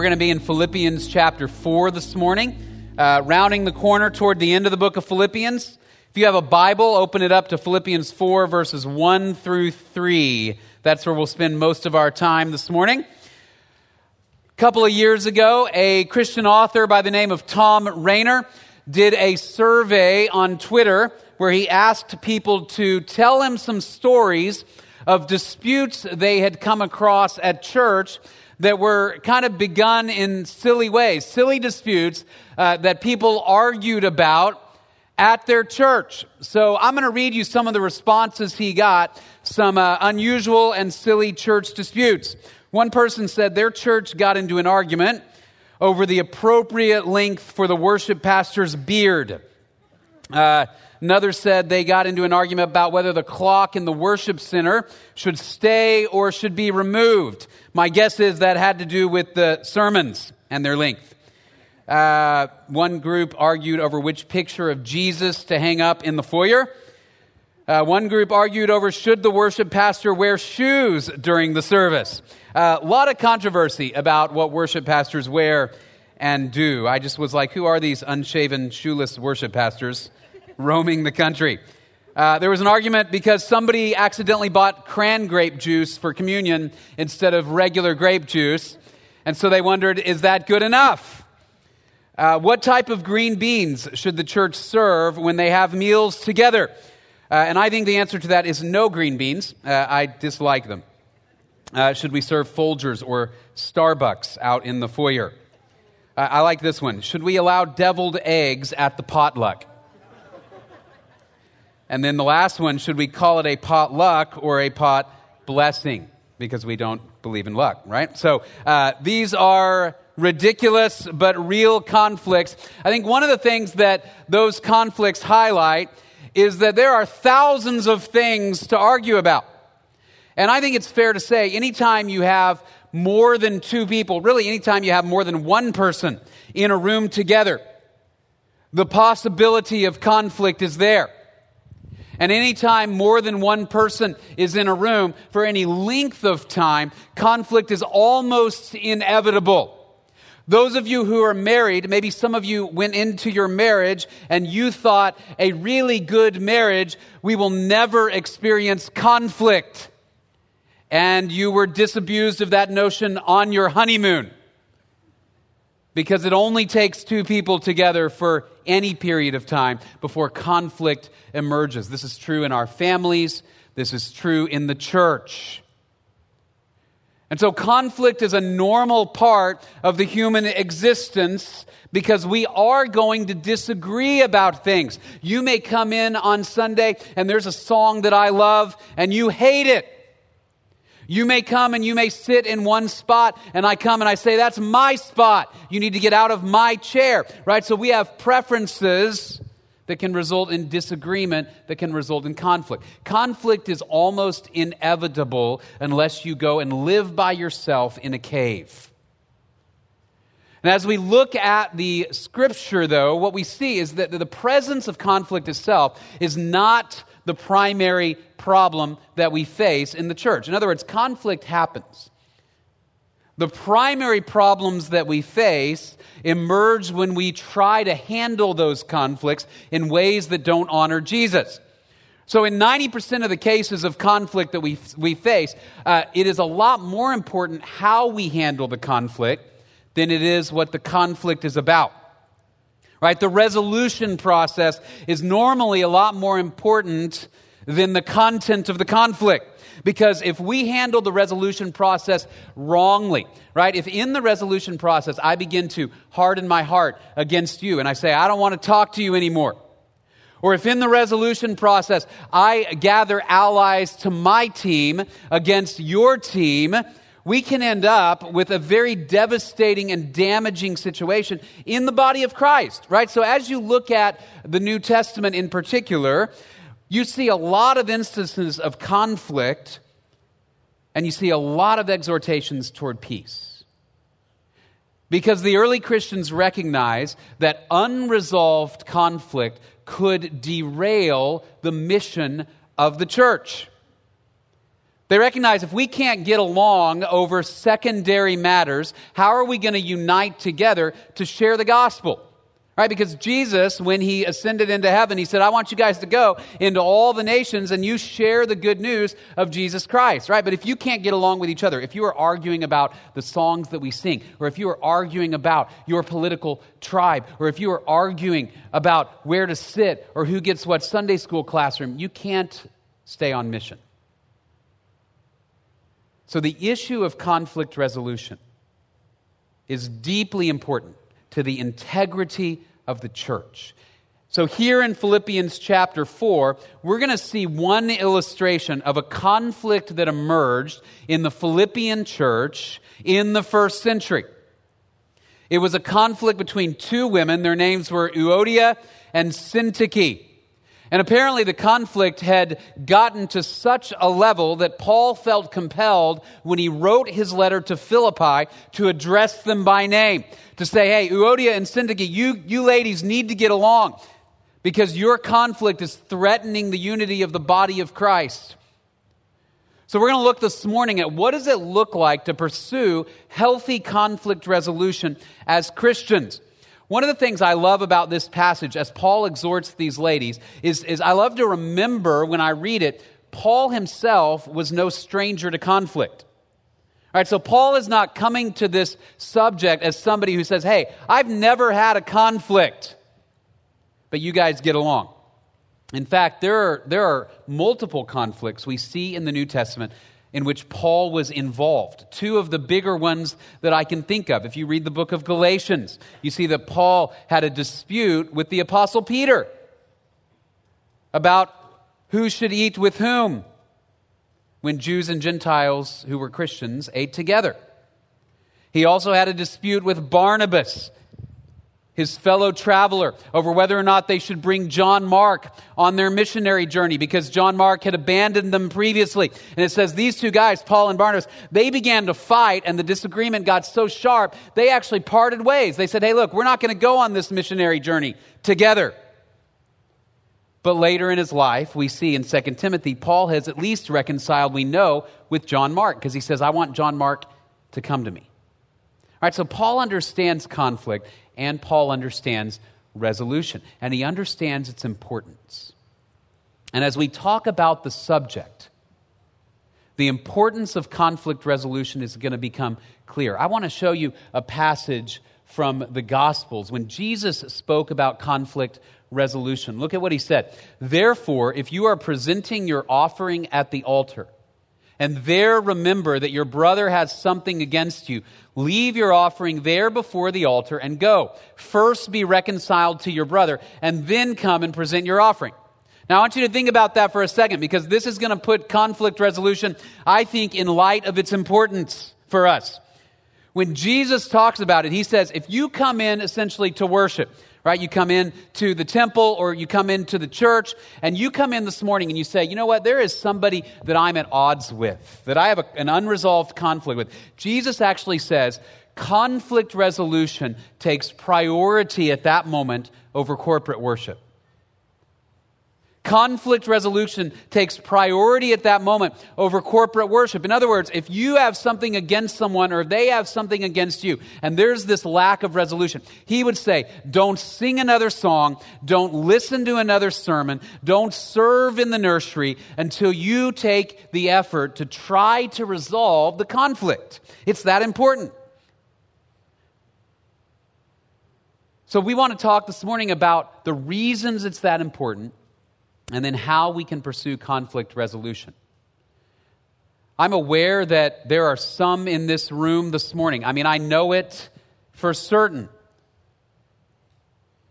We're going to be in Philippians chapter 4 this morning, uh, rounding the corner toward the end of the book of Philippians. If you have a Bible, open it up to Philippians 4, verses 1 through 3. That's where we'll spend most of our time this morning. A couple of years ago, a Christian author by the name of Thom Rainer did a survey on Twitter where he asked people to tell him some stories of disputes they had come across at church that were kind of begun in silly ways, silly disputes uh, that people argued about at their church. So I'm going to read you some of the responses he got, some uh, unusual and silly church disputes. One person said their church got into an argument over the appropriate length for the worship pastor's beard. Uh, Another said they got into an argument about whether the clock in the worship center should stay or should be removed. My guess is that had to do with the sermons and their length. Uh, one group argued over which picture of Jesus to hang up in the foyer. Uh, one group argued over should the worship pastor wear shoes during the service. Uh, a lot of controversy about what worship pastors wear and do. I just was like, who are these unshaven, shoeless worship pastors? Roaming the country. Uh, there was an argument because somebody accidentally bought cran grape juice for communion instead of regular grape juice. And so they wondered, is that good enough? Uh, what type of green beans should the church serve when they have meals together? Uh, and I think the answer to that is no green beans. Uh, I dislike them. Uh, should we serve Folgers or Starbucks out in the foyer? Uh, I like this one. Should we allow deviled eggs at the potluck? And then the last one, should we call it a pot luck or a pot blessing? Because we don't believe in luck, right? So uh, these are ridiculous but real conflicts. I think one of the things that those conflicts highlight is that there are thousands of things to argue about. And I think it's fair to say anytime you have more than two people, really anytime you have more than one person in a room together, the possibility of conflict is there. And anytime more than one person is in a room for any length of time, conflict is almost inevitable. Those of you who are married, maybe some of you went into your marriage and you thought a really good marriage, we will never experience conflict. And you were disabused of that notion on your honeymoon because it only takes two people together for any period of time before conflict emerges. This is true in our families, this is true in the church. And so, conflict is a normal part of the human existence because we are going to disagree about things. You may come in on Sunday and there's a song that I love and you hate it. You may come and you may sit in one spot, and I come and I say, That's my spot. You need to get out of my chair, right? So we have preferences that can result in disagreement, that can result in conflict. Conflict is almost inevitable unless you go and live by yourself in a cave. And as we look at the scripture, though, what we see is that the presence of conflict itself is not the primary problem that we face in the church. In other words, conflict happens. The primary problems that we face emerge when we try to handle those conflicts in ways that don't honor Jesus. So, in 90% of the cases of conflict that we, we face, uh, it is a lot more important how we handle the conflict than it is what the conflict is about. Right? The resolution process is normally a lot more important than the content of the conflict. Because if we handle the resolution process wrongly, right? If in the resolution process I begin to harden my heart against you and I say, I don't want to talk to you anymore. Or if in the resolution process I gather allies to my team against your team, we can end up with a very devastating and damaging situation in the body of Christ, right? So as you look at the New Testament in particular, you see a lot of instances of conflict and you see a lot of exhortations toward peace. Because the early Christians recognized that unresolved conflict could derail the mission of the church. They recognize if we can't get along over secondary matters, how are we going to unite together to share the gospel? Right? Because Jesus, when he ascended into heaven, he said, I want you guys to go into all the nations and you share the good news of Jesus Christ. Right? But if you can't get along with each other, if you are arguing about the songs that we sing, or if you are arguing about your political tribe, or if you are arguing about where to sit or who gets what Sunday school classroom, you can't stay on mission. So the issue of conflict resolution is deeply important to the integrity of the church. So, here in Philippians chapter 4, we're going to see one illustration of a conflict that emerged in the Philippian church in the first century. It was a conflict between two women. Their names were Euodia and Syntyche. And apparently, the conflict had gotten to such a level that Paul felt compelled when he wrote his letter to Philippi to address them by name. To say, hey, Euodia and Syntyche, you, you ladies need to get along because your conflict is threatening the unity of the body of Christ. So, we're going to look this morning at what does it look like to pursue healthy conflict resolution as Christians. One of the things I love about this passage, as Paul exhorts these ladies, is, is I love to remember when I read it, Paul himself was no stranger to conflict. All right, so Paul is not coming to this subject as somebody who says, Hey, I've never had a conflict, but you guys get along. In fact, there are, there are multiple conflicts we see in the New Testament in which Paul was involved. Two of the bigger ones that I can think of. If you read the book of Galatians, you see that Paul had a dispute with the apostle Peter about who should eat with whom when Jews and Gentiles who were Christians ate together. He also had a dispute with Barnabas his fellow traveler, over whether or not they should bring John Mark on their missionary journey because John Mark had abandoned them previously. And it says these two guys, Paul and Barnabas, they began to fight and the disagreement got so sharp, they actually parted ways. They said, hey, look, we're not going to go on this missionary journey together. But later in his life, we see in 2 Timothy, Paul has at least reconciled, we know, with John Mark because he says, I want John Mark to come to me. All right, so Paul understands conflict and Paul understands resolution, and he understands its importance. And as we talk about the subject, the importance of conflict resolution is going to become clear. I want to show you a passage from the Gospels when Jesus spoke about conflict resolution. Look at what he said. Therefore, if you are presenting your offering at the altar, and there remember that your brother has something against you, leave your offering there before the altar and go. First be reconciled to your brother, and then come and present your offering. Now, I want you to think about that for a second because this is going to put conflict resolution, I think, in light of its importance for us. When Jesus talks about it, he says, if you come in essentially to worship, right? You come in to the temple or you come into the church and you come in this morning and you say, you know what? There is somebody that I'm at odds with, that I have a, an unresolved conflict with. Jesus actually says conflict resolution takes priority at that moment over corporate worship. Conflict resolution takes priority at that moment over corporate worship. In other words, if you have something against someone or they have something against you, and there's this lack of resolution, he would say, don't sing another song, don't listen to another sermon, don't serve in the nursery until you take the effort to try to resolve the conflict. It's that important. So, we want to talk this morning about the reasons it's that important and then how we can pursue conflict resolution. I'm aware that there are some in this room this morning. I mean, I know it for certain.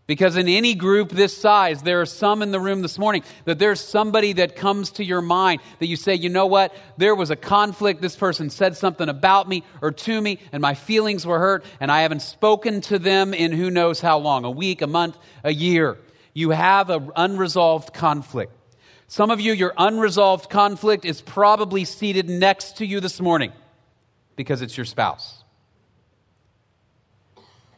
Because in any group this size, there are some in the room this morning that there's somebody that comes to your mind that you say, you know what, there was a conflict. This person said something about me or to me, and my feelings were hurt, and I haven't spoken to them in who knows how long a week, a month, a year you have an unresolved conflict. Some of you, your unresolved conflict is probably seated next to you this morning because it's your spouse.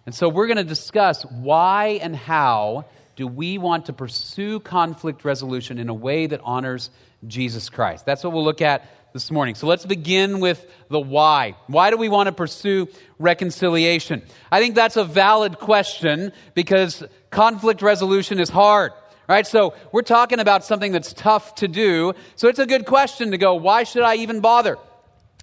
And so we're going to discuss why and how do we want to pursue conflict resolution in a way that honors Jesus Christ. That's what we'll look at this morning. So let's begin with the why. Why do we want to pursue reconciliation? I think that's a valid question because conflict resolution is hard. Right? So we're talking about something that's tough to do. So it's a good question to go, why should I even bother?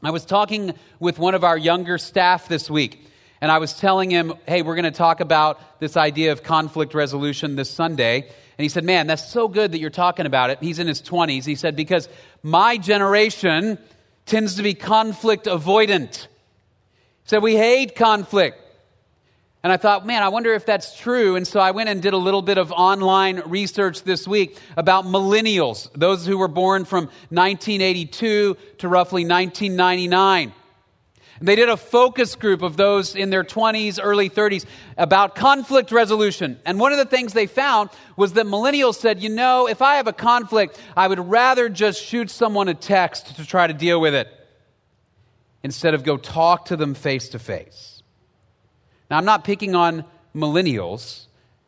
I was talking with one of our younger staff this week, and I was telling him, hey, we're going to talk about this idea of conflict resolution this Sunday. And he said, man, that's so good that you're talking about it. He's in his 20s. He said, because my generation tends to be conflict avoidant. He said, we hate conflict. And I thought, man, I wonder if that's true. And so I went and did a little bit of online research this week about millennials, those who were born from 1982 to roughly 1999. They did a focus group of those in their 20s, early 30s about conflict resolution. And one of the things they found was that millennials said, you know, if I have a conflict, I would rather just shoot someone a text to try to deal with it instead of go talk to them face to face. Now, I'm not picking on millennials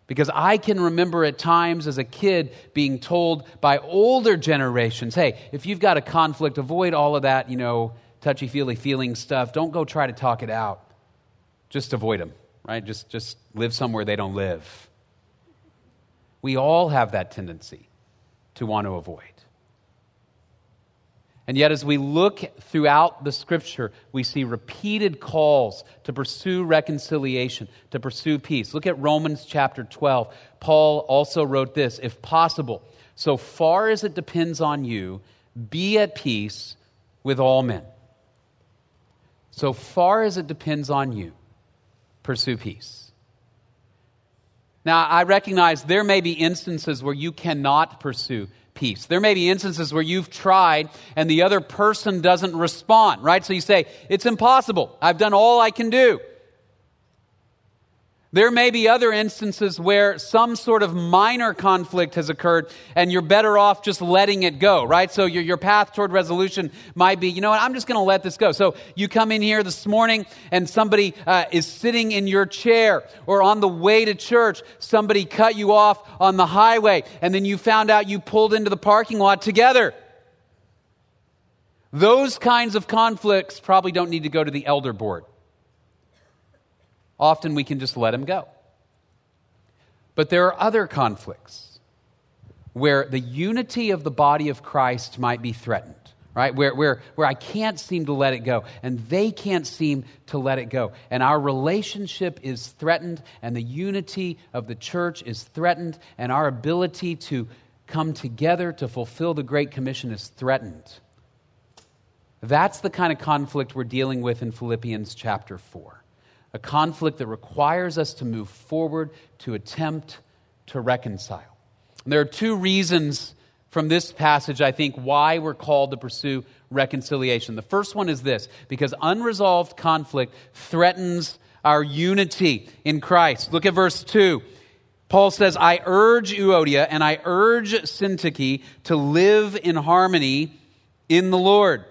because I can remember at times as a kid being told by older generations, hey, if you've got a conflict, avoid all of that, you know, touchy feely feeling stuff. Don't go try to talk it out. Just avoid them, right? Just, just live somewhere they don't live. We all have that tendency to want to avoid. And yet, as we look throughout the scripture, we see repeated calls to pursue reconciliation, to pursue peace. Look at Romans chapter 12. Paul also wrote this If possible, so far as it depends on you, be at peace with all men. So far as it depends on you, pursue peace. Now, I recognize there may be instances where you cannot pursue peace. There may be instances where you've tried and the other person doesn't respond, right? So you say, It's impossible. I've done all I can do. There may be other instances where some sort of minor conflict has occurred and you're better off just letting it go, right? So your, your path toward resolution might be, you know what, I'm just going to let this go. So you come in here this morning and somebody uh, is sitting in your chair or on the way to church, somebody cut you off on the highway and then you found out you pulled into the parking lot together. Those kinds of conflicts probably don't need to go to the elder board often we can just let him go. But there are other conflicts where the unity of the body of Christ might be threatened, right? Where, where, where I can't seem to let it go, and they can't seem to let it go. And our relationship is threatened, and the unity of the church is threatened, and our ability to come together to fulfill the Great Commission is threatened. That's the kind of conflict we're dealing with in Philippians chapter 4 a conflict that requires us to move forward to attempt to reconcile. And there are two reasons from this passage, I think, why we're called to pursue reconciliation. The first one is this because unresolved conflict threatens our unity in Christ. Look at verse 2. Paul says, I urge Euodia and I urge Syntyche to live in harmony in the Lord.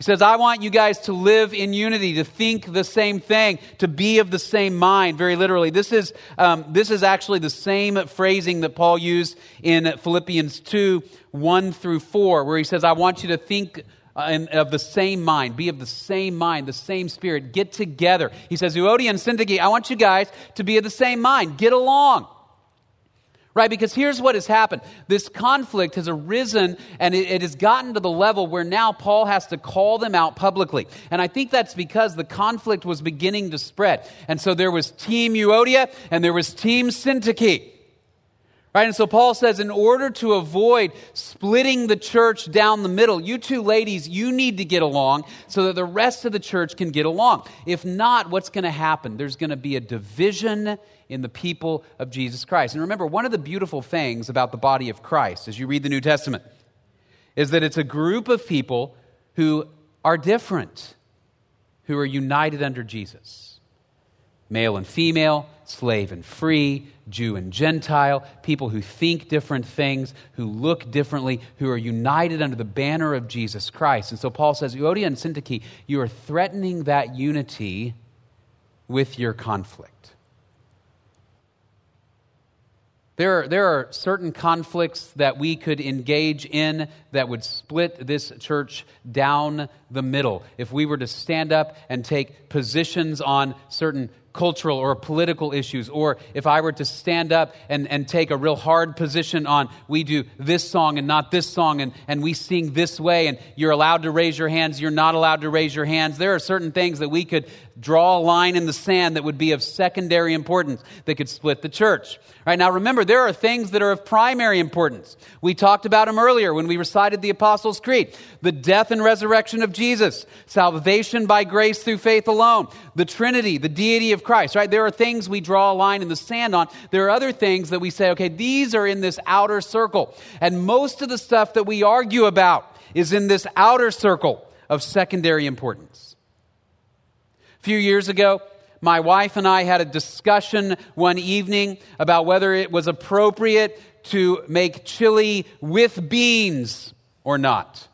He says, I want you guys to live in unity, to think the same thing, to be of the same mind, very literally. This is, um, this is actually the same phrasing that Paul used in Philippians 2 1 through 4, where he says, I want you to think uh, of the same mind, be of the same mind, the same spirit, get together. He says, Euodia and Syntyche, I want you guys to be of the same mind, get along. Right? Because here's what has happened. This conflict has arisen and it, it, has gotten to the level where now Paul has to call them out publicly. And I think that's because the conflict was beginning to spread. And so there was Team Euodia and there was Team Syntyche. Right? And so Paul says, in order to avoid splitting the church down the middle, you two ladies, you need to get along so that the rest of the church can get along. If not, what's going to happen? There's going to be a division in the people of Jesus Christ. And remember, one of the beautiful things about the body of Christ as you read the New Testament is that it's a group of people who are different, who are united under Jesus male and female, slave and free, Jew and Gentile, people who think different things, who look differently, who are united under the banner of Jesus Christ. And so Paul says, Euodia and Syntyche, you are threatening that unity with your conflict. There are, there are certain conflicts that we could engage in that would split this church down the middle. If we were to stand up and take positions on certain cultural or political issues, or if I were to stand up and, and take a real hard position on we do this song and not this song, and, and we sing this way, and you're allowed to raise your hands, you're not allowed to raise your hands. There are certain things that we could draw a line in the sand that would be of secondary importance that could split the church. Right now, remember, there are things that are of primary importance. We talked about them earlier when we recited the Apostles' Creed the death and resurrection of Jesus, salvation by grace through faith alone, the Trinity, the deity of Christ, right? There are things we draw a line in the sand on. There are other things that we say, okay, these are in this outer circle. And most of the stuff that we argue about is in this outer circle of secondary importance. A few years ago, my wife and I had a discussion one evening about whether it was appropriate to make chili with beans or not.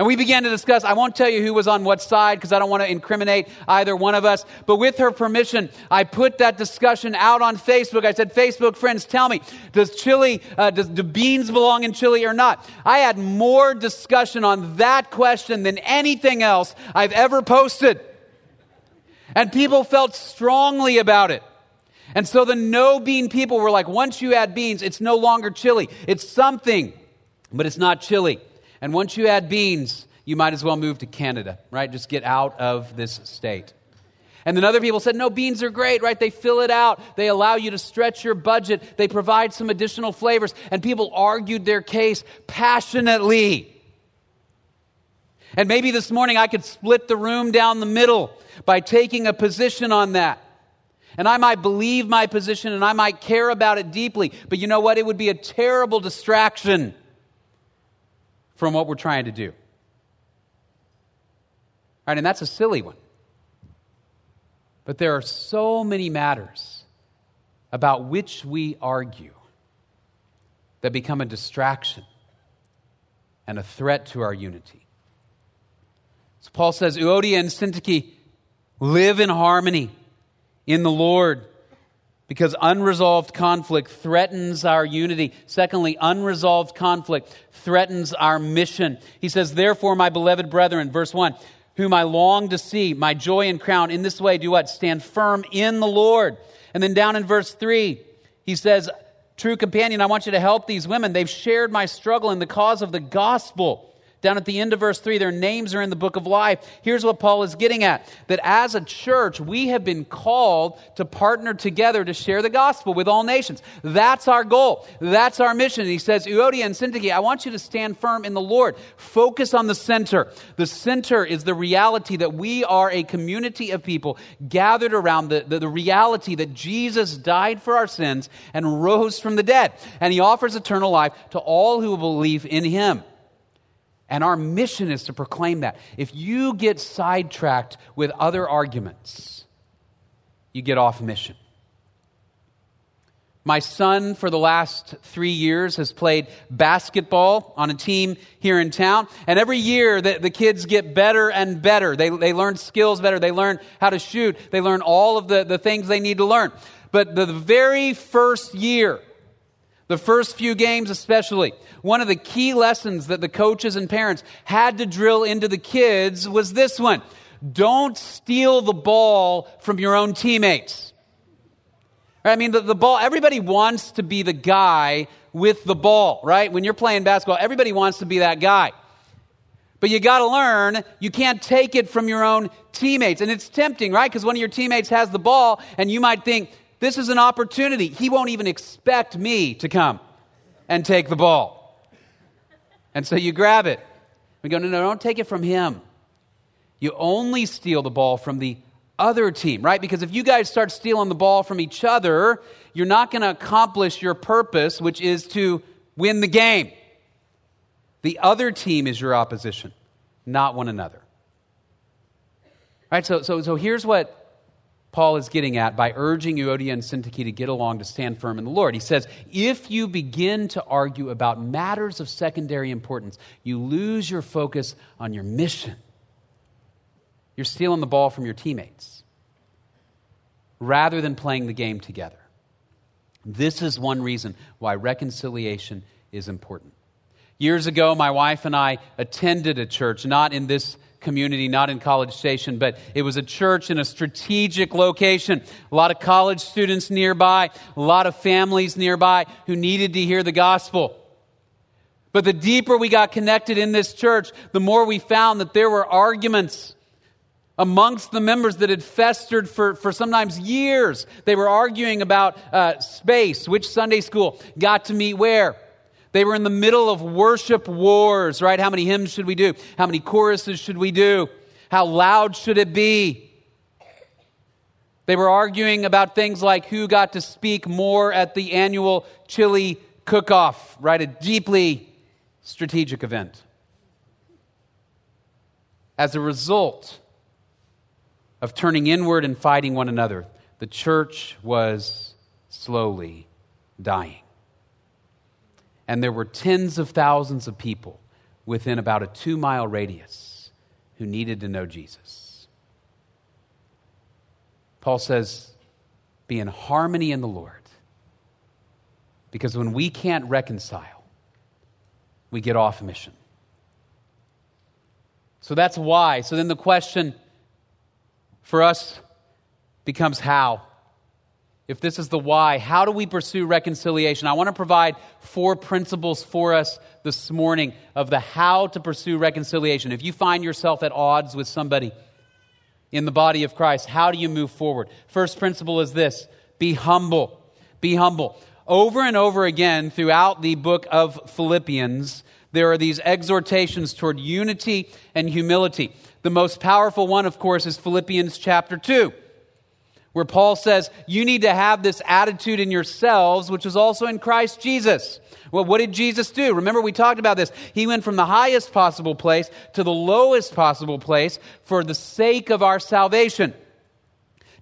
And we began to discuss. I won't tell you who was on what side because I don't want to incriminate either one of us. But with her permission, I put that discussion out on Facebook. I said, Facebook friends, tell me, does chili, uh, does, do beans belong in chili or not? I had more discussion on that question than anything else I've ever posted. And people felt strongly about it. And so the no bean people were like, once you add beans, it's no longer chili. It's something, but it's not chili. And once you add beans, you might as well move to Canada, right? Just get out of this state. And then other people said, no, beans are great, right? They fill it out. They allow you to stretch your budget. They provide some additional flavors. And people argued their case passionately. And maybe this morning I could split the room down the middle by taking a position on that. And I might believe my position and I might care about it deeply. But you know what? It would be a terrible distraction from what we're trying to do. All right, and that's a silly one. But there are so many matters about which we argue that become a distraction and a threat to our unity. So Paul says, Euodia and Syntyche live in harmony in the Lord because unresolved conflict threatens our unity. Secondly, unresolved conflict threatens our mission. He says, Therefore, my beloved brethren, verse 1, whom I long to see, my joy and crown, in this way do what? Stand firm in the Lord. And then down in verse 3, he says, True companion, I want you to help these women. They've shared my struggle in the cause of the gospel. Down at the end of verse 3, their names are in the book of life. Here's what Paul is getting at that as a church, we have been called to partner together to share the gospel with all nations. That's our goal. That's our mission. He says, Euodia and Syntyche, I want you to stand firm in the Lord. Focus on the center. The center is the reality that we are a community of people gathered around the, the, the reality that Jesus died for our sins and rose from the dead. And he offers eternal life to all who believe in him. And our mission is to proclaim that. If you get sidetracked with other arguments, you get off mission. My son, for the last three years, has played basketball on a team here in town. And every year, the, the kids get better and better. They, they learn skills better. They learn how to shoot. They learn all of the, the things they need to learn. But the very first year, the first few games, especially, one of the key lessons that the coaches and parents had to drill into the kids was this one don't steal the ball from your own teammates. I mean, the, the ball, everybody wants to be the guy with the ball, right? When you're playing basketball, everybody wants to be that guy. But you got to learn, you can't take it from your own teammates. And it's tempting, right? Because one of your teammates has the ball, and you might think, this is an opportunity. He won't even expect me to come and take the ball. And so you grab it. We go, no, no, don't take it from him. You only steal the ball from the other team, right? Because if you guys start stealing the ball from each other, you're not going to accomplish your purpose, which is to win the game. The other team is your opposition, not one another. Right? So, so, so here's what Paul is getting at by urging Euodia and Syntyche to get along to stand firm in the Lord. He says, if you begin to argue about matters of secondary importance, you lose your focus on your mission. You're stealing the ball from your teammates rather than playing the game together. This is one reason why reconciliation is important. Years ago, my wife and I attended a church, not in this community, not in College Station, but it was a church in a strategic location. A lot of college students nearby, a lot of families nearby who needed to hear the gospel. But the deeper we got connected in this church, the more we found that there were arguments amongst the members that had festered for, for sometimes years. They were arguing about uh, space, which Sunday school got to meet where. They were in the middle of worship wars, right? How many hymns should we do? How many choruses should we do? How loud should it be? They were arguing about things like who got to speak more at the annual chili cook off, right? A deeply strategic event. As a result of turning inward and fighting one another, the church was slowly dying. And there were tens of thousands of people within about a two mile radius who needed to know Jesus. Paul says, be in harmony in the Lord. Because when we can't reconcile, we get off mission. So that's why. So then the question for us becomes how. If this is the why, how do we pursue reconciliation? I want to provide four principles for us this morning of the how to pursue reconciliation. If you find yourself at odds with somebody in the body of Christ, how do you move forward? First principle is this be humble. Be humble. Over and over again throughout the book of Philippians, there are these exhortations toward unity and humility. The most powerful one, of course, is Philippians chapter 2, where Paul says, You need to have this attitude in yourselves, which is also in Christ Jesus. Well, what did Jesus do? Remember, we talked about this. He went from the highest possible place to the lowest possible place for the sake of our salvation.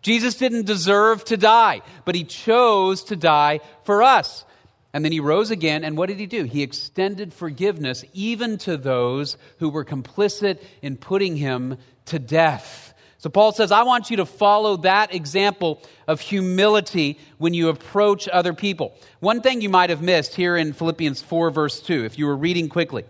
Jesus didn't deserve to die, but he chose to die for us. And then he rose again, and what did he do? He extended forgiveness even to those who were complicit in putting him to death. So Paul says, I want you to follow that example of humility when you approach other people. One thing you might have missed here in Philippians 4, verse 2, if you were reading quickly.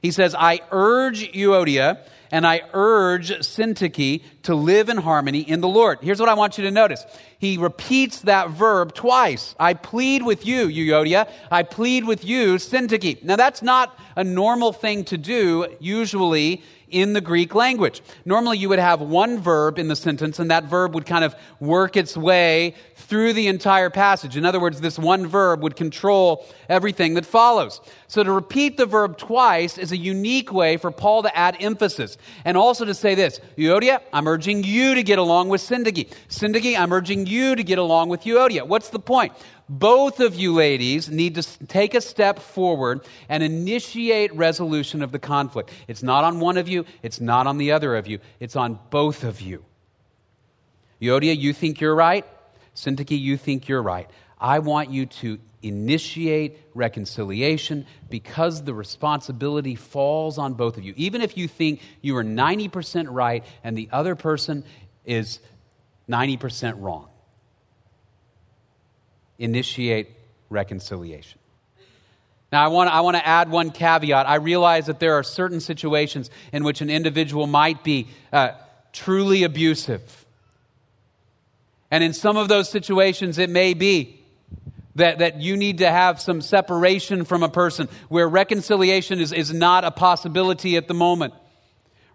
He says, I urge Euodia and I urge Syntyche to live in harmony in the Lord. Here's what I want you to notice. He repeats that verb twice. I plead with you, Euodia. I plead with you, Syntyche. Now that's not a normal thing to do usually in the Greek language. Normally, you would have one verb in the sentence, and that verb would kind of work its way through the entire passage. In other words, this one verb would control everything that follows. So to repeat the verb twice is a unique way for Paul to add emphasis. And also to say this Euodia, I'm urging you to get along with Syntyche. Syntyche, I'm urging you to get along with Euodia. What's the point? Both of you ladies need to take a step forward and initiate resolution of the conflict. It's not on one of you, it's not on the other of you, it's on both of you. Euodia, you think you're right. Syntyche, you think you're right. I want you to initiate reconciliation because the responsibility falls on both of you. Even if you think you are 90% right and the other person is 90% wrong initiate reconciliation. Now, I want, I want to add one caveat. I realize that there are certain situations in which an individual might be uh, truly abusive. And in some of those situations, it may be that, that you need to have some separation from a person where reconciliation is, is not a possibility at the moment.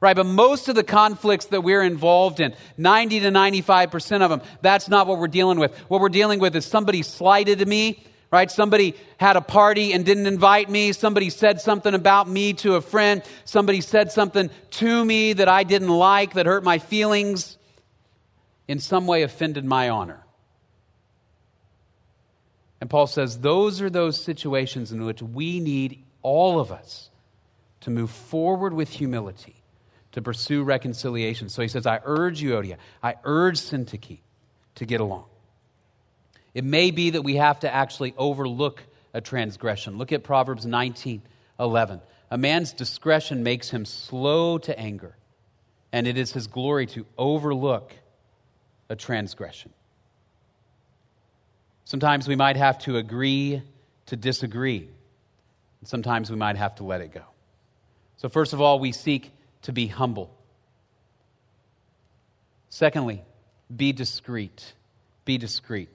Right, but most of the conflicts that we're involved in, 90 to 95% of them, that's not what we're dealing with. What we're dealing with is somebody slighted me, right? Somebody had a party and didn't invite me. Somebody said something about me to a friend. Somebody said something to me that I didn't like, that hurt my feelings, in some way offended my honor. And Paul says those are those situations in which we need all of us to move forward with humility to pursue reconciliation. So he says, I urge you, Euodia, I urge Syntyche to get along. It may be that we have to actually overlook a transgression. Look at Proverbs 19 11. A man's discretion makes him slow to anger, and it is his glory to overlook a transgression. Sometimes we might have to agree to disagree. and Sometimes we might have to let it go. So, first of all, we seek to be humble. Secondly, be discreet. Be discreet.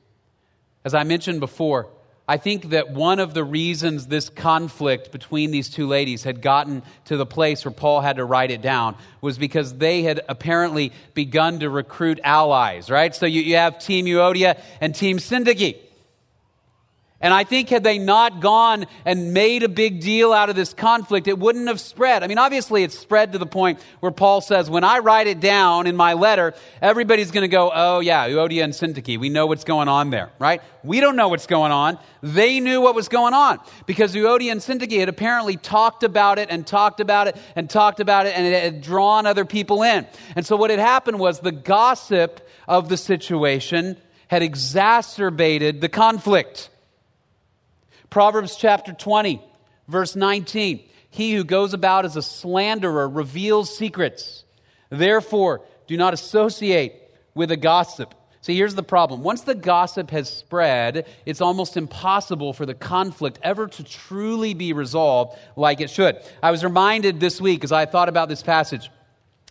As I mentioned before, I think that one of the reasons this conflict between these two ladies had gotten to the place where Paul had to write it down was because they had apparently begun to recruit allies, right? So you, you have Team Euodia and Team Syntyche. And I think had they not gone and made a big deal out of this conflict, it wouldn't have spread. I mean, obviously it's spread to the point where Paul says, when I write it down in my letter, everybody's going to go, oh yeah, Euodia and Syntyche. We know what's going on there, right? We don't know what's going on. They knew what was going on because Euodia and Syntyche had apparently talked about it and talked about it and talked about it and it had drawn other people in. And so what had happened was the gossip of the situation had exacerbated the conflict. Proverbs chapter 20, verse 19. He who goes about as a slanderer reveals secrets. Therefore, do not associate with a gossip. See, here's the problem. Once the gossip has spread, it's almost impossible for the conflict ever to truly be resolved like it should. I was reminded this week as I thought about this passage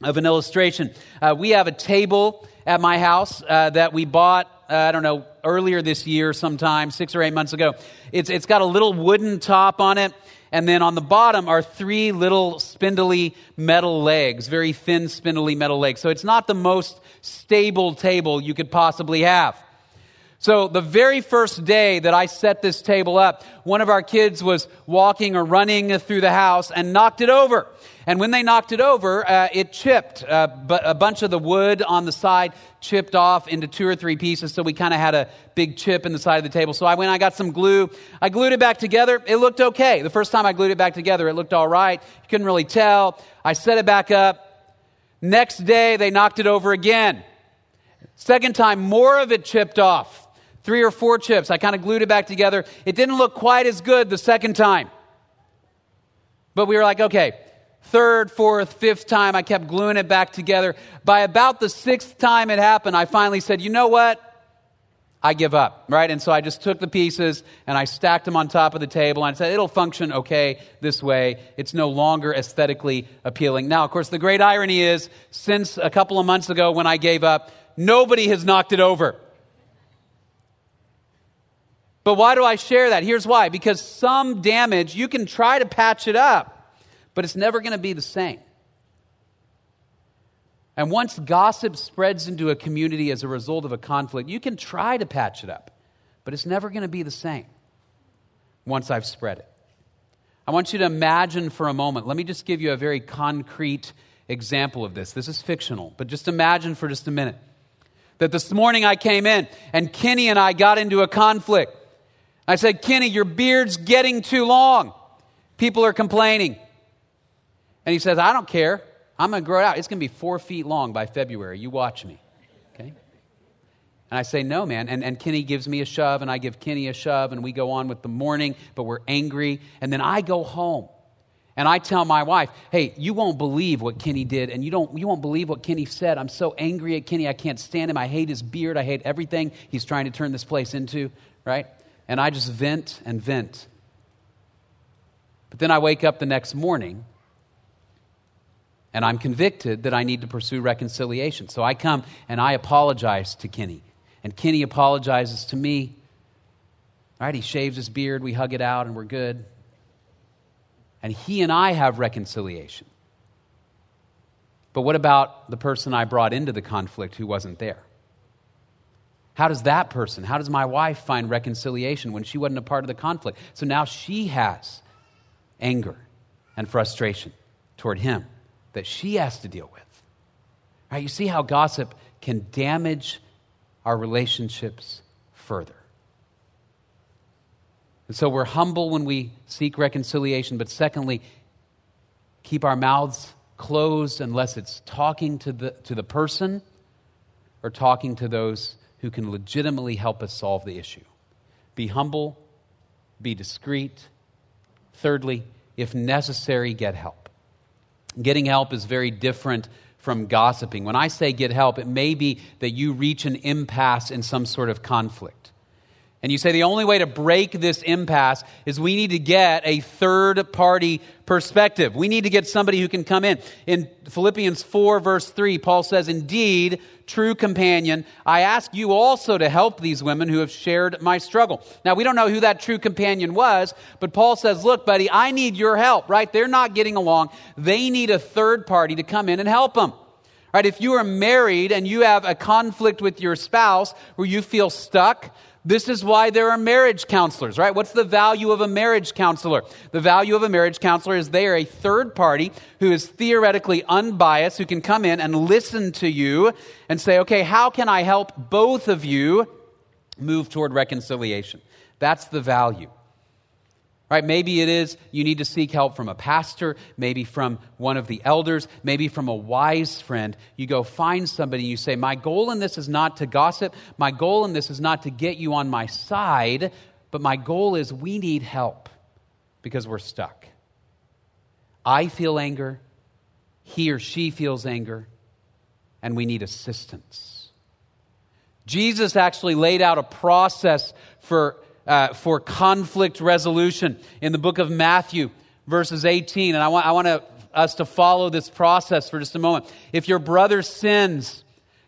of an illustration. Uh, we have a table at my house uh, that we bought, uh, I don't know, earlier this year sometime, six or eight months ago. It's, it's got a little wooden top on it, and then on the bottom are three little spindly metal legs, very thin, spindly metal legs. So it's not the most stable table you could possibly have. So the very first day that I set this table up, one of our kids was walking or running through the house and knocked it over. And when they knocked it over, uh, it chipped. Uh, but a bunch of the wood on the side chipped off into two or three pieces. So we kind of had a big chip in the side of the table. So I went, I got some glue. I glued it back together. It looked okay. The first time I glued it back together, it looked all right. You couldn't really tell. I set it back up. Next day, they knocked it over again. Second time, more of it chipped off three or four chips. I kind of glued it back together. It didn't look quite as good the second time. But we were like, okay, third, fourth, fifth time, I kept gluing it back together. By about the sixth time it happened, I finally said, you know what? I give up, right? And so I just took the pieces and I stacked them on top of the table and I said, it'll function okay this way. It's no longer aesthetically appealing. Now, of course, the great irony is, since a couple of months ago when I gave up, nobody has knocked it over. But why do I share that? Here's why because some damage, you can try to patch it up, but it's never going to be the same. And once gossip spreads into a community as a result of a conflict, you can try to patch it up, but it's never going to be the same once I've spread it. I want you to imagine for a moment, let me just give you a very concrete example of this. This is fictional, but just imagine for just a minute that this morning I came in and Kenny and I got into a conflict. I said, Kenny, your beard's getting too long. People are complaining. And he says, I don't care. I'm going to grow it out. It's going to be four feet long by February. You watch me. Okay? And I say, No, man. And, and Kenny gives me a shove, and I give Kenny a shove, and we go on with the morning, but we're angry. And then I go home. And I tell my wife, hey, you won't believe what Kenny did, and you, don't, you won't believe what Kenny said. I'm so angry at Kenny. I can't stand him. I hate his beard. I hate everything he's trying to turn this place into, right? And I just vent and vent. But then I wake up the next morning and I'm convicted that I need to pursue reconciliation. So I come and I apologize to Kenny. And Kenny apologizes to me. All right, he shaves his beard, we hug it out, and we're good. And he and I have reconciliation. But what about the person I brought into the conflict who wasn't there? How does that person, how does my wife find reconciliation when she wasn't a part of the conflict? So now she has anger and frustration toward him that she has to deal with. Right? You see how gossip can damage our relationships further. And so we're humble when we seek reconciliation, but secondly, keep our mouths closed unless it's talking to the, to the person or talking to those who can legitimately help us solve the issue. Be humble, be discreet. Thirdly, if necessary, get help. Getting help is very different from gossiping. When I say get help, it may be that you reach an impasse in some sort of conflict. And you say the only way to break this impasse is we need to get a third party perspective. We need to get somebody who can come in. In Philippians 4, verse 3, Paul says, Indeed, true companion, I ask you also to help these women who have shared my struggle. Now, we don't know who that true companion was, but Paul says, Look, buddy, I need your help, right? They're not getting along. They need a third party to come in and help them. Right? If you are married and you have a conflict with your spouse where you feel stuck, this is why there are marriage counselors, right? What's the value of a marriage counselor? The value of a marriage counselor is they are a third party who is theoretically unbiased, who can come in and listen to you and say, okay, how can I help both of you move toward reconciliation? That's the value. Right? Maybe it is you need to seek help from a pastor, maybe from one of the elders, maybe from a wise friend. You go find somebody you say, My goal in this is not to gossip. My goal in this is not to get you on my side, but my goal is we need help because we're stuck. I feel anger, he or she feels anger, and we need assistance. Jesus actually laid out a process for uh, for conflict resolution in the book of Matthew, verses 18. And I want, I want to, us to follow this process for just a moment. If your brother sins,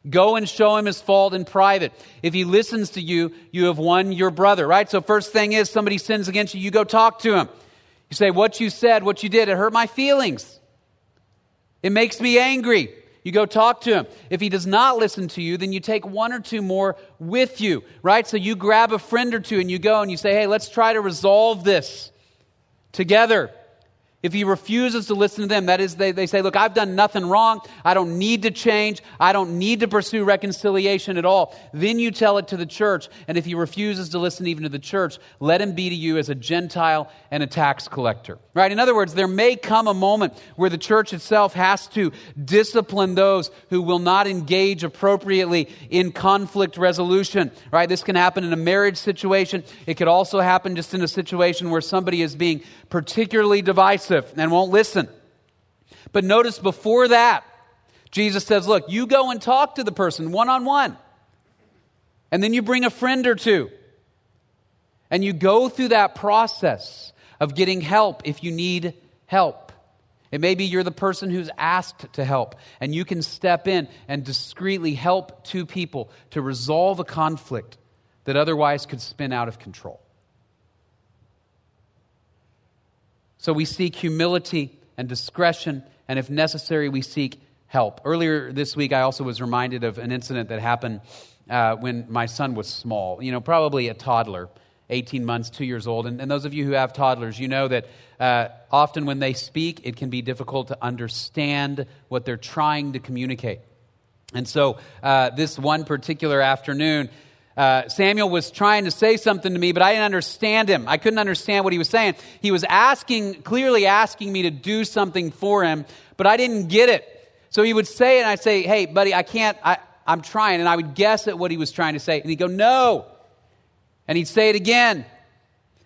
Go and show him his fault in private. If he listens to you, you have won your brother, right? So, first thing is somebody sins against you, you go talk to him. You say, What you said, what you did, it hurt my feelings. It makes me angry. You go talk to him. If he does not listen to you, then you take one or two more with you, right? So you grab a friend or two and you go and you say, hey, let's try to resolve this together. If he refuses to listen to them, that is, they, they say, Look, I've done nothing wrong. I don't need to change. I don't need to pursue reconciliation at all. Then you tell it to the church. And if he refuses to listen even to the church, let him be to you as a Gentile and a tax collector. Right? In other words, there may come a moment where the church itself has to discipline those who will not engage appropriately in conflict resolution. Right? This can happen in a marriage situation. It could also happen just in a situation where somebody is being particularly divisive and won't listen. But notice before that, Jesus says, Look, you go and talk to the person one on one. And then you bring a friend or two. And you go through that process of getting help if you need help. It may be you're the person who's asked to help, and you can step in and discreetly help two people to resolve a conflict that otherwise could spin out of control. So we seek humility and discretion, and if necessary, we seek help. Earlier this week, I also was reminded of an incident that happened uh, when my son was small, you know, probably a toddler. 18 months, two years old. And, and those of you who have toddlers, you know that uh, often when they speak, it can be difficult to understand what they're trying to communicate. And so, uh, this one particular afternoon, uh, Samuel was trying to say something to me, but I didn't understand him. I couldn't understand what he was saying. He was asking, clearly asking me to do something for him, but I didn't get it. So he would say it, and I'd say, Hey, buddy, I can't, I, I'm trying. And I would guess at what he was trying to say. And he'd go, No. And he'd say it again.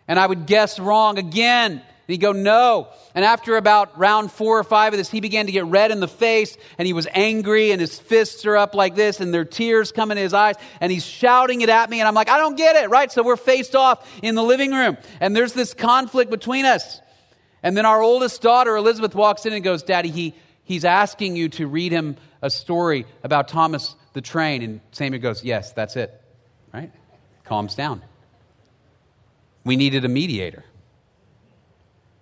And I would guess wrong again. And he'd go, No. And after about round four or five of this, he began to get red in the face and he was angry and his fists are up like this and there are tears coming in his eyes and he's shouting it at me. And I'm like, I don't get it, right? So we're faced off in the living room and there's this conflict between us. And then our oldest daughter, Elizabeth, walks in and goes, Daddy, he, he's asking you to read him a story about Thomas the train. And Samuel goes, Yes, that's it, right? Calms down. We needed a mediator.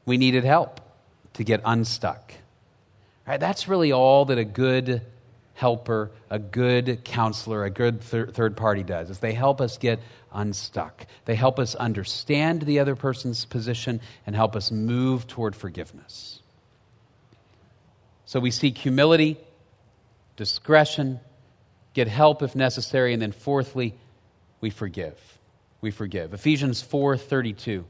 We needed help to get unstuck. Right? That's really all that a good helper, a good counselor, a good thir- third party does is they help us get unstuck. They help us understand the other person's position and help us move toward forgiveness. So we seek humility, discretion, get help if necessary, and then fourthly, we forgive. We forgive. Ephesians 4:32.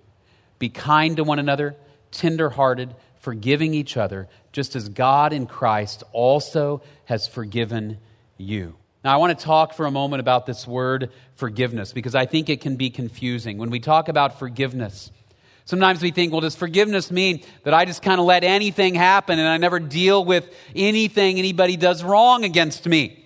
Be kind to one another, tenderhearted, forgiving each other, just as God in Christ also has forgiven you. Now, I want to talk for a moment about this word forgiveness because I think it can be confusing. When we talk about forgiveness, sometimes we think, well, does forgiveness mean that I just kind of let anything happen and I never deal with anything anybody does wrong against me?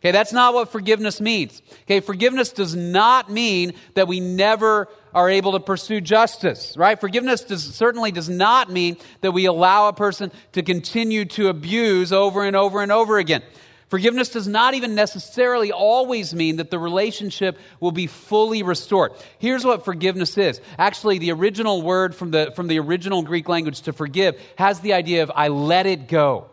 Okay, that's not what forgiveness means. Okay, forgiveness does not mean that we never are able to pursue justice, right? Forgiveness does, certainly does not mean that we allow a person to continue to abuse over and over and over again. Forgiveness does not even necessarily always mean that the relationship will be fully restored. Here's what forgiveness is. Actually, the original word from the, from the original Greek language to forgive has the idea of I let it go.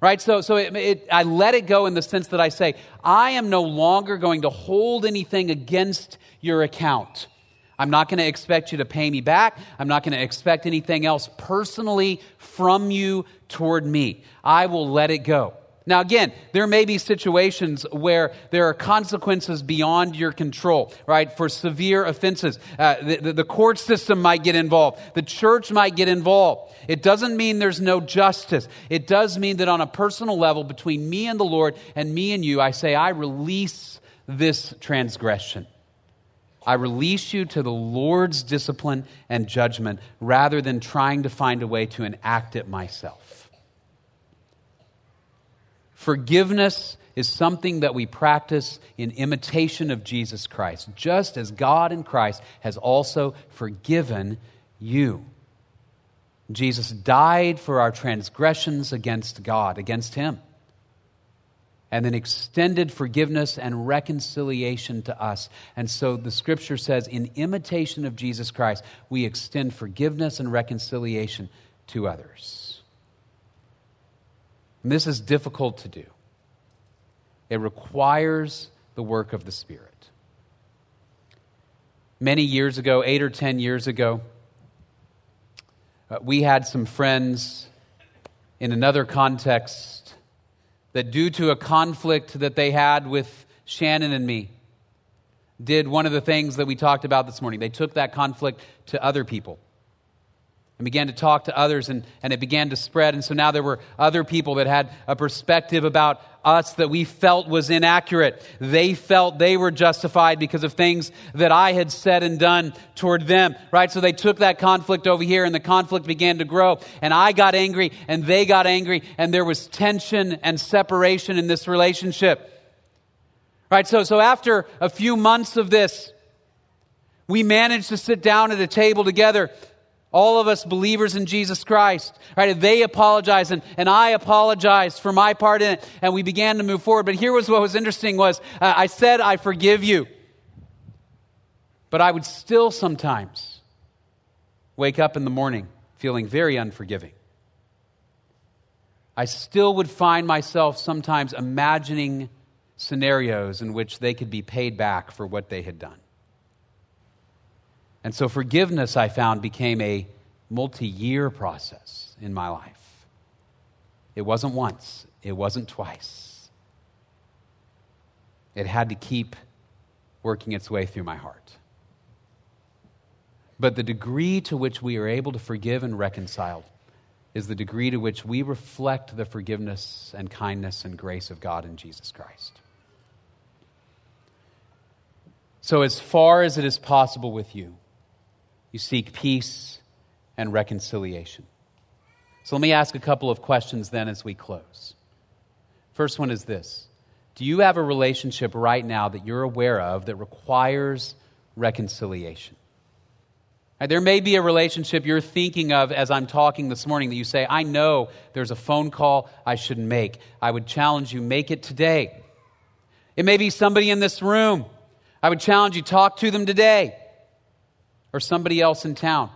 Right? So, so it, it, I let it go in the sense that I say, I am no longer going to hold anything against your account. I'm not going to expect you to pay me back. I'm not going to expect anything else personally from you toward me. I will let it go. Now, again, there may be situations where there are consequences beyond your control, right? For severe offenses. Uh, the, the court system might get involved. The church might get involved. It doesn't mean there's no justice. It does mean that on a personal level, between me and the Lord and me and you, I say, I release this transgression. I release you to the Lord's discipline and judgment rather than trying to find a way to enact it myself. Forgiveness is something that we practice in imitation of Jesus Christ, just as God in Christ has also forgiven you. Jesus died for our transgressions against God, against Him, and then extended forgiveness and reconciliation to us. And so the scripture says, in imitation of Jesus Christ, we extend forgiveness and reconciliation to others. And this is difficult to do. It requires the work of the Spirit. Many years ago, eight or ten years ago, uh, we had some friends in another context that, due to a conflict that they had with Shannon and me, did one of the things that we talked about this morning. They took that conflict to other people and began to talk to others, and, and it began to spread. And so now there were other people that had a perspective about us that we felt was inaccurate. They felt they were justified because of things that I had said and done toward them, right? So they took that conflict over here, and the conflict began to grow. And I got angry, and they got angry, and there was tension and separation in this relationship. Right? So, so after a few months of this, we managed to sit down at a table together all of us believers in Jesus Christ, right? They apologized and, and I apologized for my part in it, and we began to move forward. But here was what was interesting was uh, I said, I forgive you. But I would still sometimes wake up in the morning feeling very unforgiving. I still would find myself sometimes imagining scenarios in which they could be paid back for what they had done. And so forgiveness, I found, became a multi year process in my life. It wasn't once, it wasn't twice. It had to keep working its way through my heart. But the degree to which we are able to forgive and reconcile is the degree to which we reflect the forgiveness and kindness and grace of God in Jesus Christ. So, as far as it is possible with you, you seek peace and reconciliation. So let me ask a couple of questions then as we close. First one is this Do you have a relationship right now that you're aware of that requires reconciliation? There may be a relationship you're thinking of as I'm talking this morning that you say, I know there's a phone call I should make. I would challenge you, make it today. It may be somebody in this room. I would challenge you, talk to them today or somebody else in town.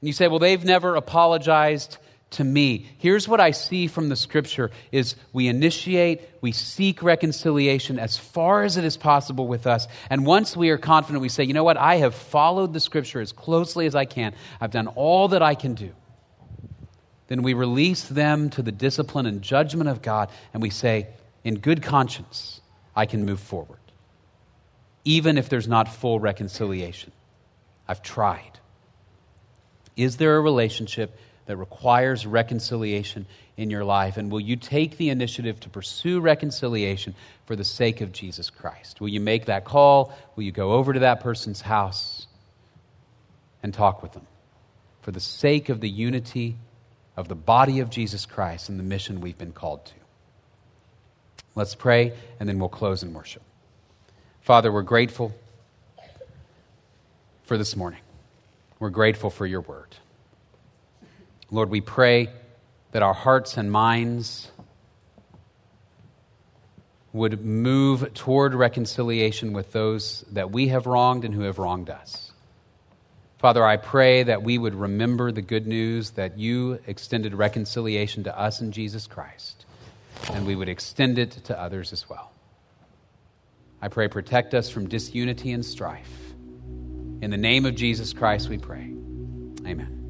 And you say, well, they've never apologized to me. Here's what I see from the scripture is we initiate, we seek reconciliation as far as it is possible with us. And once we are confident, we say, you know what? I have followed the scripture as closely as I can. I've done all that I can do. Then we release them to the discipline and judgment of God, and we say, in good conscience, I can move forward even if there's not full reconciliation. I've tried. Is there a relationship that requires reconciliation in your life? And will you take the initiative to pursue reconciliation for the sake of Jesus Christ? Will you make that call? Will you go over to that person's house and talk with them for the sake of the unity of the body of Jesus Christ and the mission we've been called to? Let's pray, and then we'll close in worship. Father, we're grateful for this morning. We're grateful for your word. Lord, we pray that our hearts and minds would move toward reconciliation with those that we have wronged and who have wronged us. Father, I pray that we would remember the good news that you extended reconciliation to us in Jesus Christ, and we would extend it to others as well. I pray, protect us from disunity and strife. In the name of Jesus Christ, we pray. Amen.